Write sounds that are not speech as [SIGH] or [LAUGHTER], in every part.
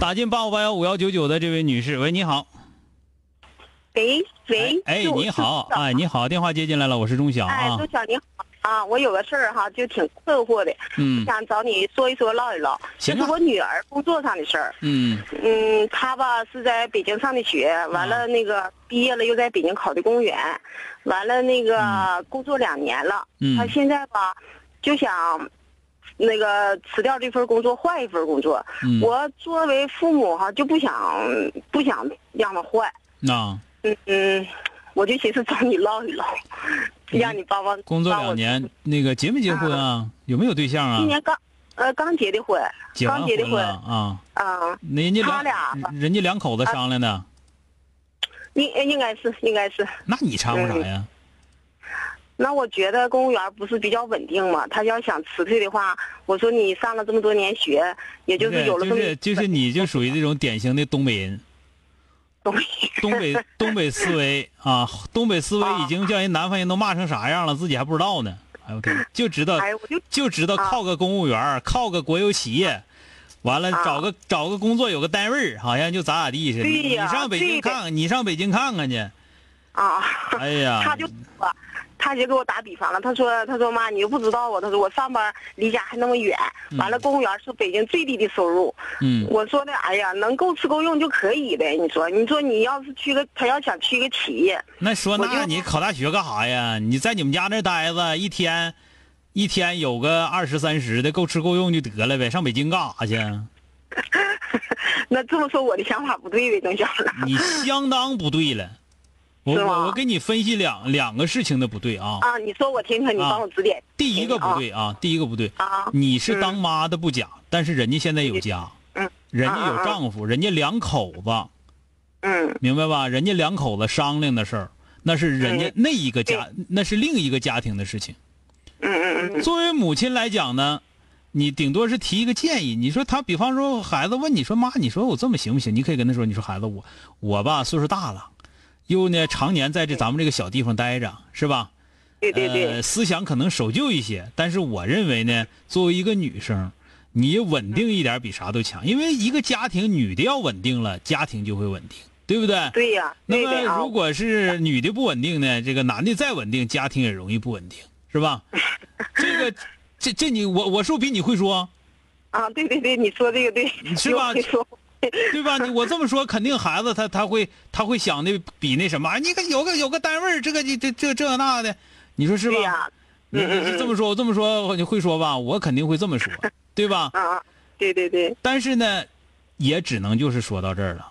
打进八五八幺五幺九九的这位女士，喂，你好。喂喂，哎，你好，哎，你好，电话接进来了，我是钟晓。哎，啊。钟。晓你好啊，我有个事儿哈，就挺困惑的，嗯。想找你说一说唠一唠，这是我女儿工作上的事儿。嗯。嗯，她吧是在北京上的学，完了那个毕业了又在北京考的公务员，完了那个工作两年了，嗯。她现在吧就想那个辞掉这份工作，换一份工作。嗯，我作为父母哈就不想不想让他换。那嗯嗯，我就寻思找你唠一唠，让你帮帮。工作两年，那个结没结婚啊？有没有对象啊今？年刚，呃，刚结的婚，刚结的婚啊？啊，那人家他两俩人家两口子商量的，应应该是应该是。那你掺和啥嗯呀？那我觉得公务员不是比较稳定嘛？他要想辞退的话，我说你上了这么多年学，也就是有了这么就是就是你就属于这种典型的东北人，[LAUGHS] 东北。东北东北思维啊，东北思维已经叫人南方人都骂成啥样了，自己还不知道呢。哎呦我天，就知道就就知道啊靠个公务员儿，靠个国有企业，完了啊找个找个工作有个单位儿，好像就咋咋地似的。对呀你上北京看看，你上北京看看去。啊，哎呀，[LAUGHS] 他就说，他就给我打比方了。他说：“他说妈，你又不知道啊。他说我上班离家还那么远，完了公务员是北京最低的收入。嗯我说的，哎呀，能够吃够用就可以呗。你说，你说你要是去个，他要想去个企业，那说那你考大学干啥呀？你在你们家那待着，一天一天有个二十三十的，够吃够用就得了呗。上北京干啥去？[LAUGHS] 那这么说我的想法不对呗，郑晓呢？你 [LAUGHS] 相当不对了。我我我给你分析两两个事情的不对啊。啊，你说我听听，你啊帮我指点。第一个不对啊，第一个不对，啊，你是当妈的不假，但是人家现在有家，嗯，人家有丈夫，人家两口子，嗯明白吧？人家两口子商量的事儿，那是人家嗯那一个家，那是另一个家庭的事情。嗯嗯嗯作为母亲来讲呢，你顶多是提一个建议。你说他，比方说孩子问你说妈，你说我这么行不行？你可以跟他说，你说孩子我我吧岁数大了，又呢常年在这咱们这个小地方待着，是吧？对对呃，对，思想可能守旧一些，但是我认为呢，作为一个女生，你稳定一点比啥都强，因为一个家庭女的要稳定了，家庭就会稳定，对不对？对呀，那么如果是女的不稳定呢，这个男的再稳定，家庭也容易不稳定，是吧？[LAUGHS] 这个，这这你我我是不是比你会说，啊，对对对，你说这个对，是吧 [LAUGHS] 对吧？你我这么说，肯定孩子他他会他会想的比那什么，你看有个有个单位这个这这这这那的，你说是吧？你你是这么说，我这么说你会说吧？我肯定会这么说，对吧？[LAUGHS] 啊，对对对，但是呢，也只能就是说到这儿了。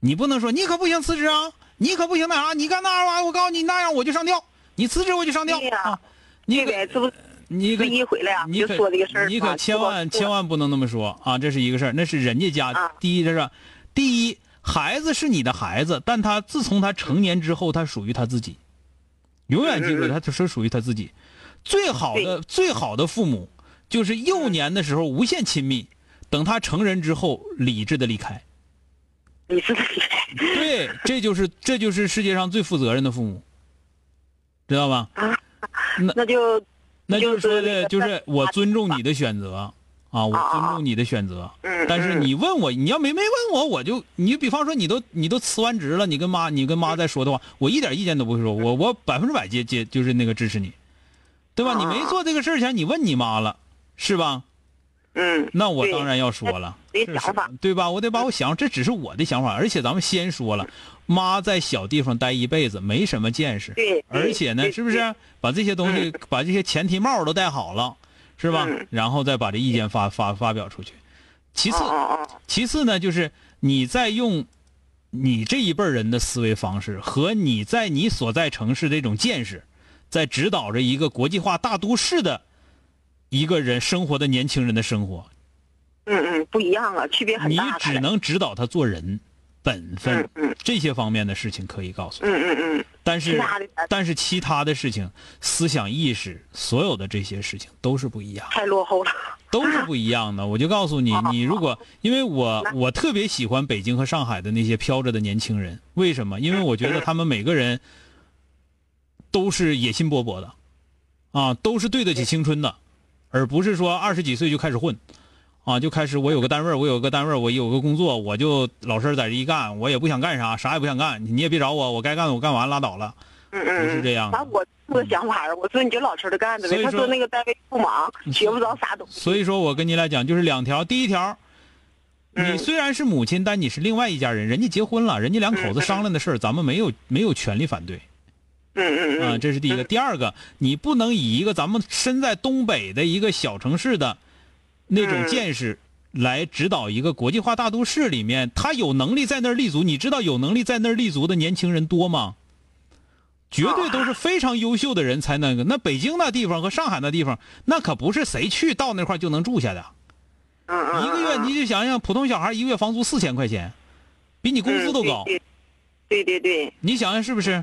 你不能说你可不行辞职啊，你可不行那啥，你干那玩意儿，我告诉你那样我就上吊，你辞职我就上吊啊！你你可一回来啊，就说这个事儿，你可千万千万不能那么说啊！这是一个事儿，那是人家家。啊第一，这是第一，孩子是你的孩子，但他自从他成年之后，他属于他自己，永远记住，他是属于他自己。最好的最好的父母，就是幼年的时候无限亲密，等他成人之后理智的离开。你是对，[LAUGHS] 这就是这就是世界上最负责任的父母，知道吧？那就那就是说的，就是我尊重你的选择啊，我尊重你的选择。嗯，但是你问我，你要没没问我，我就你比方说你都你都辞完职了，你跟妈你跟妈再说的话，我一点意见都不会说，我我百分之百接接就是那个支持你，对吧？啊你没做这个事儿前，你问你妈了，是吧？嗯，那我当然要说了，想法，对吧？我得把我想，这只是我的想法，而且咱们先说了，妈在小地方待一辈子，没什么见识，对，而且呢，是不？是把这些东西，把这些前提帽都戴好了，是吧？嗯然后再把这意见发发发表出去。其次，其次呢，就是你在用你这一辈人的思维方式和你在你所在城市这种见识，在指导着一个国际化大都市的一个人生活的年轻人的生活，嗯嗯，不一样啊，区别很你大你。只能指导他做人、本分嗯嗯这些方面的事情可以告诉他，嗯嗯嗯，但是但是其他的事情、思想意识，所有的这些事情都是不一样的。太落后了。都是不一样的。[LAUGHS] 我就告诉你，你如果因为我我特别喜欢北京和上海的那些飘着的年轻人，为什么？因为我觉得他们每个人都是野心勃勃的，啊，都是对得起青春的，而不是说二十几岁就开始混，啊，就开始我有个单位，我有个单位，我有个工作，我就老实在这一干，我也不想干啥，啥也不想干，你也别找我，我该干的我干完拉倒了，嗯嗯，不是这样反正我这个想法儿，我说你就老实的干着呗。他说说那个单位不忙，学不着啥东西。所以说我跟你来讲，就是两条。第一条，你嗯虽然是母亲，但你是另外一家人，人家结婚了，人家两口子商量的事儿，咱们没有没有权利反对嗯嗯啊，嗯，这是第一个。第二个，你不能以一个咱们身在东北的一个小城市的那种嗯见识。来指导一个国际化大都市里面，他有能力在那儿立足。你知道有能力在那儿立足的年轻人多吗？绝对都是非常优秀的人才那个。那北京那地方和上海那地方，那可不是谁去到那块儿就能住下的。一个月你就想想，普通小孩一个月房租四千块钱，比你工资都高。嗯对对对你想想是不是？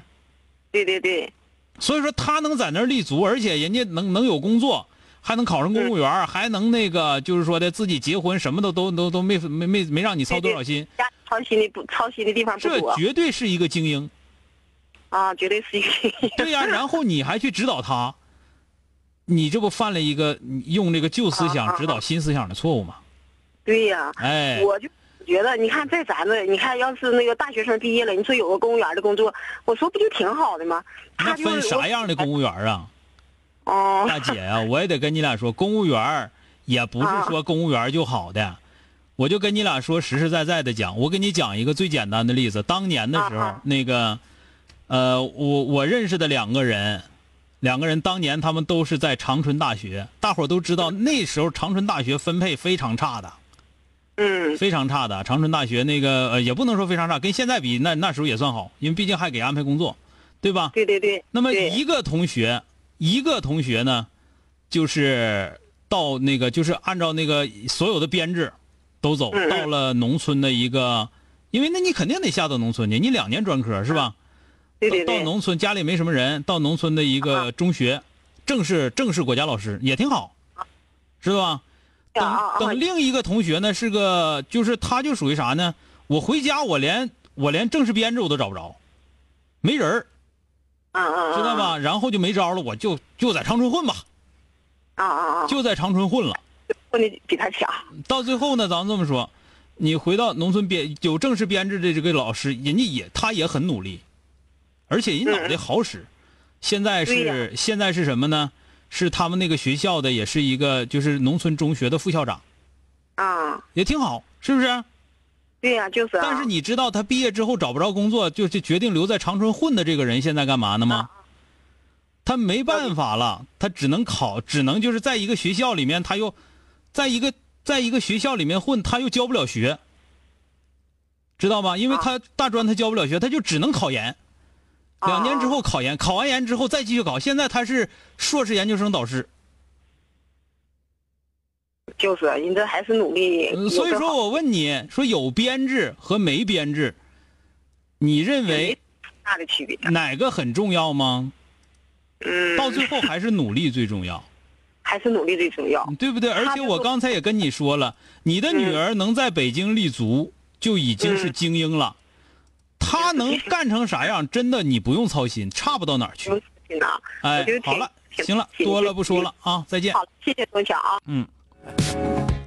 对对对，所以说他能在那儿立足，而且人家能能有工作，还能考上公务员，还能那个就是说的自己结婚，什么都都都都没没没没让你操多少心，家操心的不操心的地方不这绝对是一个精英。啊，绝对是一个精英。对呀、[LAUGHS] 然后你还去指导他，你这不犯了一个用这个旧思想指导新思想的错误吗？对呀，哎，我就觉得，你看在咱们，你看要是那个大学生毕业了，你说有个公务员的工作，我说不就挺好的吗？那他就分啥样的公务员啊？哦，大姐呀、我也得跟你俩说，公务员儿也不是说公务员就好的。我就跟你俩说实实在在的讲，我给你讲一个最简单的例子。当年的时候，那个，呃，我我认识的两个人，两个人当年他们都是在长春大学，大伙儿都知道那时候长春大学分配非常差的，嗯非常差的。长春大学那个呃也不能说非常差，跟现在比那那时候也算好，因为毕竟还给安排工作，对吧？对对对。那么一个同学，一个同学呢，就是到那个就是按照那个所有的编制都走，到了农村的一个，因为那你肯定得下到农村去，你两年专科是吧？到农村家里没什么人，到农村的一个中学，正式正式国家老师也挺好，知道吧？等等另一个同学呢是个，就是他就属于啥呢？我回家我连我连正式编制我都找不着，没人儿嗯嗯，知道吧？然后就没招了，我就就在长春混吧，啊啊啊，就在长春混了。混的比他强。到最后呢，咱们这么说，你回到农村编有正式编制的这个老师，人家也他也很努力，而且人脑袋好使。现在对是现在是什么呢？是他们那个学校的，也是一个就是农村中学的副校长，啊，也挺好，是不是？对呀，就是啊。但是你知道他毕业之后找不着工作，就就决定留在长春混的这个人现在干嘛呢吗？他没办法了，他只能考，只能就是在一个学校里面，他又在一个在一个学校里面混，他又教不了学，知道吗？因为他大专他教不了学，他就只能考研。两年之后考研，考完研之后再继续考。现在他是硕士研究生导师，就是人这还是努力。嗯所以说我问你说有编制和没编制，你认为大的区别。哪个很重要吗？嗯，到最后还是努力最重要，还是努力最重要。对不对？而且我刚才也跟你说了，你的女儿能在北京立足，就已经是精英了。她能干成啥样，真的你不用操心，差不到哪儿去。哎好了，行了，多了不说了啊，再见。好，谢谢分享啊。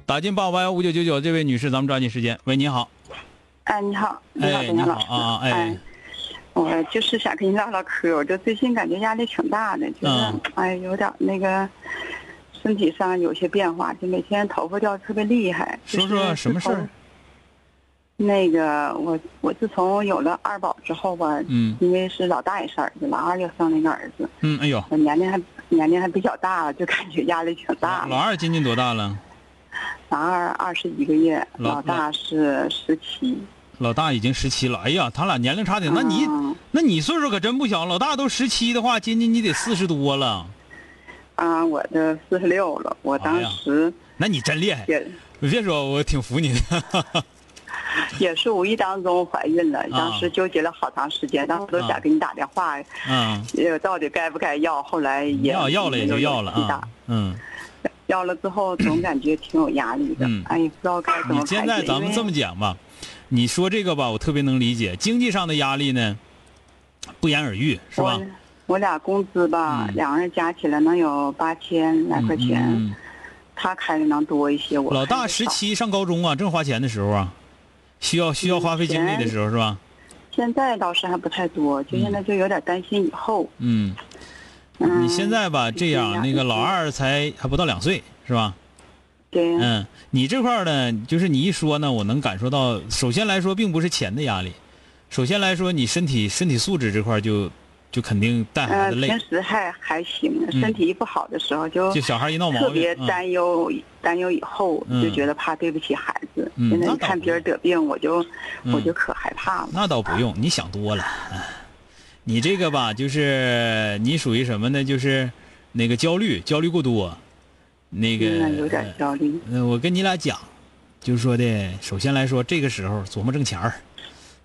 打进八五八幺五九九九，这位女士，咱们抓紧时间。喂，你好，哎，你好，你好，哎，你好。啊，哎，我就是想跟你唠唠嗑。我就最近感觉压力挺大的，就是、嗯哎有点那个，身体上有些变化，就每天头发掉得特别厉害。说说什么事儿？那个我我自从有了二宝之后吧，嗯因为是老大也是儿子，老二又生了一个儿子，嗯，哎呦，我年龄还年龄还比较大了，就感觉压力挺大老。二今年多大了？老二二十一个月，老老大是十七。老大已经十七了。哎呀，他俩年龄差挺，那你嗯那你岁数可真不小，老大都十七的话，今年你得四十多了。啊，我这四十六了，我当时那你真厉害！也、你别说，我挺服你的。[LAUGHS] [LAUGHS] 也是无意当中怀孕了，当时纠结了好长时间，当时都想给你打电话，嗯，呃，到底该不该要？后来也要要了也就要了啊。嗯，要了之后总感觉挺有压力的，嗯哎，不知道该怎么。现在咱们这么讲吧，你说这个吧，我特别能理解。经济上的压力呢，不言而喻，是吧我？我俩工资吧，嗯两个人加起来能有八千来块钱，嗯嗯他开的能多一些，我嗯老大十七上高中啊，正花钱的时候啊，需要需要花费精力的时候是吧？现在倒是还不太多，就现在就有点担心以后。嗯，嗯，你现在吧这样，那个老二才还不到两岁是吧？对，嗯，你这块儿呢，就是你一说呢，我能感受到。首先来说，并不是钱的压力，首先来说，你身体身体素质这块就就肯定带孩呃，子累平，时还还行，嗯身体一不好的时候就就小孩一闹毛病，特别嗯担忧，担忧以后嗯就觉得怕对不起孩子。嗯现在一看别人得病，我就嗯我就可害怕了。那倒不用，你想多了。哎你这个吧，就是你属于什么呢？就是那个焦虑，焦虑过多。那个嗯，有点焦虑。嗯，我跟你俩讲，就是说的，首先来说，这个时候琢磨挣钱儿，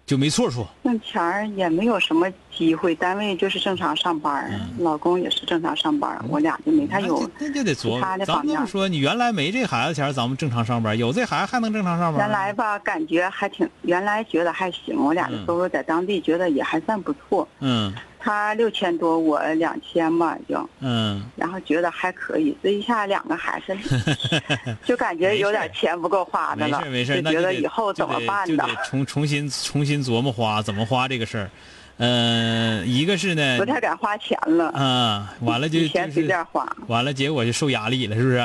就没错处。挣钱儿也没有什么机会，单位就是正常上班儿，老公也是正常上班儿，我俩就没太有嗯那就那就得琢磨。咱。们说，你原来没这孩子前，咱们正常上班；有这孩子还能正常上班。原来吧，感觉还挺，原来觉得还行，我俩的嗯收入在当地觉得也还算不错。嗯他六千多，我两千吧就，嗯，然后觉得还可以。这一下两个孩子，[LAUGHS] 就感觉有点钱不够花的了没事，没事，就觉得以后怎么办呢就得？重 [LAUGHS] 重新重新琢磨花怎么花这个事儿。嗯、一个是呢不，太敢花钱了，啊，完了就以前随便花，完了，结果就受压力了，是不是？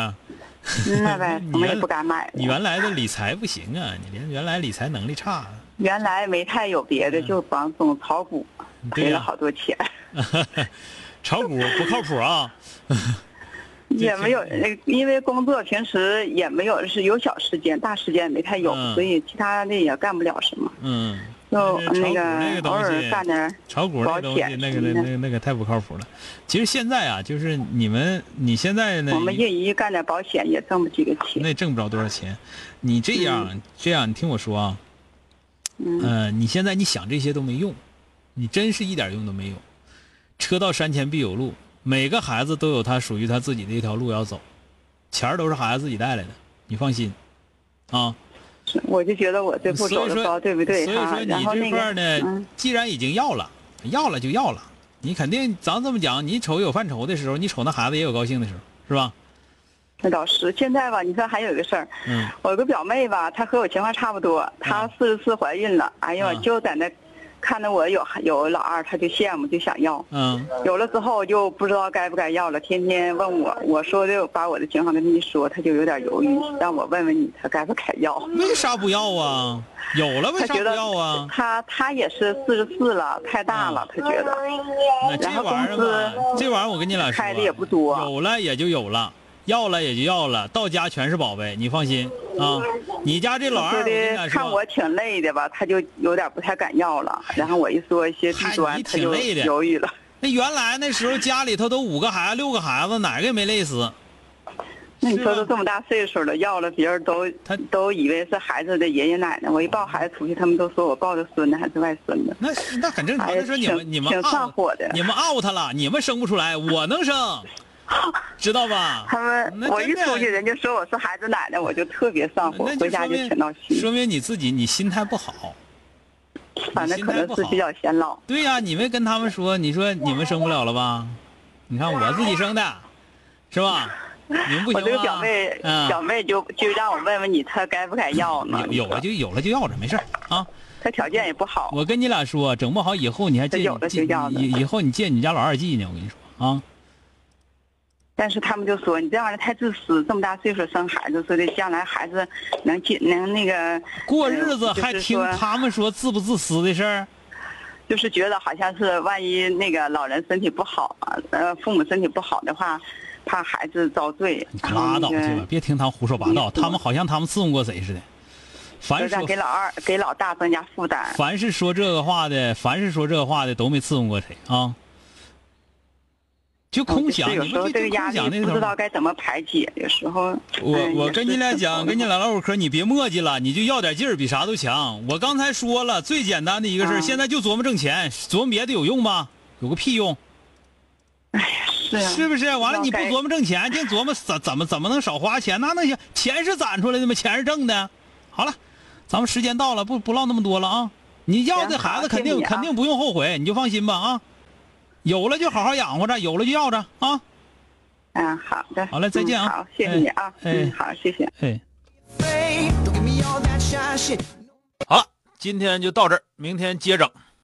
嗯那呗，[LAUGHS] 也不敢买你原来的理财不行啊，你连原来理财能力差。原来没太有别的，就帮总炒股，赔了好多钱，[LAUGHS] 炒股不靠谱啊。[LAUGHS] 也没有，呃因为工作平时也没有是有小时间，大时间没太有，嗯所以其他的也干不了什么，嗯，就那那个东偶尔西干点炒股那东西，那个那个那个太不靠谱了。其实现在啊，就是你们你现在呢，我们业余干点保险也挣不几个钱。那挣不着多少钱。你这样、这样，你听我说啊，嗯呃，你现在你想这些都没用，你真是一点用都没有。车到山前必有路，每个孩子都有他属于他自己的一条路要走，钱儿都是孩子自己带来的，你放心，啊。我就觉得我这步所以说，走的高，对不对所以说？你这块呢，嗯，既然已经要了，要了就要了，你肯定咱这么讲，你瞅有犯愁的时候，你瞅那孩子也有高兴的时候，是吧？那倒是。现在吧，你说还有一个事儿，嗯我有个表妹吧，她和我情况差不多，她四十四怀孕了，哎呦，嗯就在那看到我有有老二，他就羡慕，就想要。嗯有了之后就不知道该不该要了，天天问我，我说的把我的情况跟他一说，他就有点犹豫，让我问问你，他该不该要？为啥不要啊？有了为啥不要啊？他他也是四十四了，太大了，他觉得。那这玩意儿公吧，这玩意儿我跟你俩说啊，开的也不多有了也就有了，要了也就要了，到家全是宝贝，你放心啊。你家这老二，看，我挺累的吧，他就有点不太敢要了。然后我一说一些弊端，你他就挺累的犹豫了。那原来那时候家里头都五个孩子、六个孩子，哪个也没累死。那你说都这么大岁数了，要了别人都他都以为是孩子的爷爷奶奶。我一抱孩子出去，他们都说我抱的孙子还是外孙子。那那很正常。哎呀那说你们你们挺上火的你们 out 了，你们生不出来，我能生，[LAUGHS] 知道吧？他们我一出去，人家说我是孩子奶奶，我就特别上火，回家就说明挺闹心。说明你自己你心态不好。反正可能是比较显老。对呀、你没跟他们说，你说你们生不了了吧？你看我自己生的，是吧？你们不行吗？我这个表妹，嗯表妹就就让我问问你，她该不该要呢？有有了就有了就要着，没事儿啊。她条件也不好。我跟你俩说，整不好以后你还借有了借就要了以以后你借你家老二记呢，我跟你说啊。但是他们就说你这样的太自私，这么大岁数生孩子，说的将来孩子能进能那个过日子还听他们说自不自私的事儿？就是觉得好像是万一那个老人身体不好啊，呃，父母身体不好的话，怕孩子遭罪。你拉倒去吧，别听他们胡说八道。他们好像他们伺候过谁似的。凡就是给老二、给老大增加负担。凡是说这个话的，凡是说这个话的，都没伺候过谁啊？就空想，你们这个压力不知道该怎么排解，有时候。我我跟你俩讲，跟你俩唠会嗑，你别磨叽了，你就要点劲儿，比啥都强。我刚才说了，最简单的一个事儿，嗯现在就琢磨挣钱，琢磨别的有用吗？有个屁用，是啊是不是？完了你不琢磨挣钱，净琢磨怎怎么怎么能少花钱，那能行？钱是攒出来的吗？钱是挣的。好了，咱们时间到了，不不唠那么多了啊。你要这孩子肯定肯定不用后悔，你就放心吧啊。有了就好好养活着，有了就要着啊。嗯，好的。好嘞再见啊嗯好，谢谢你啊。哎嗯，好，谢谢。哎。好了，今天就到这儿，明天接整。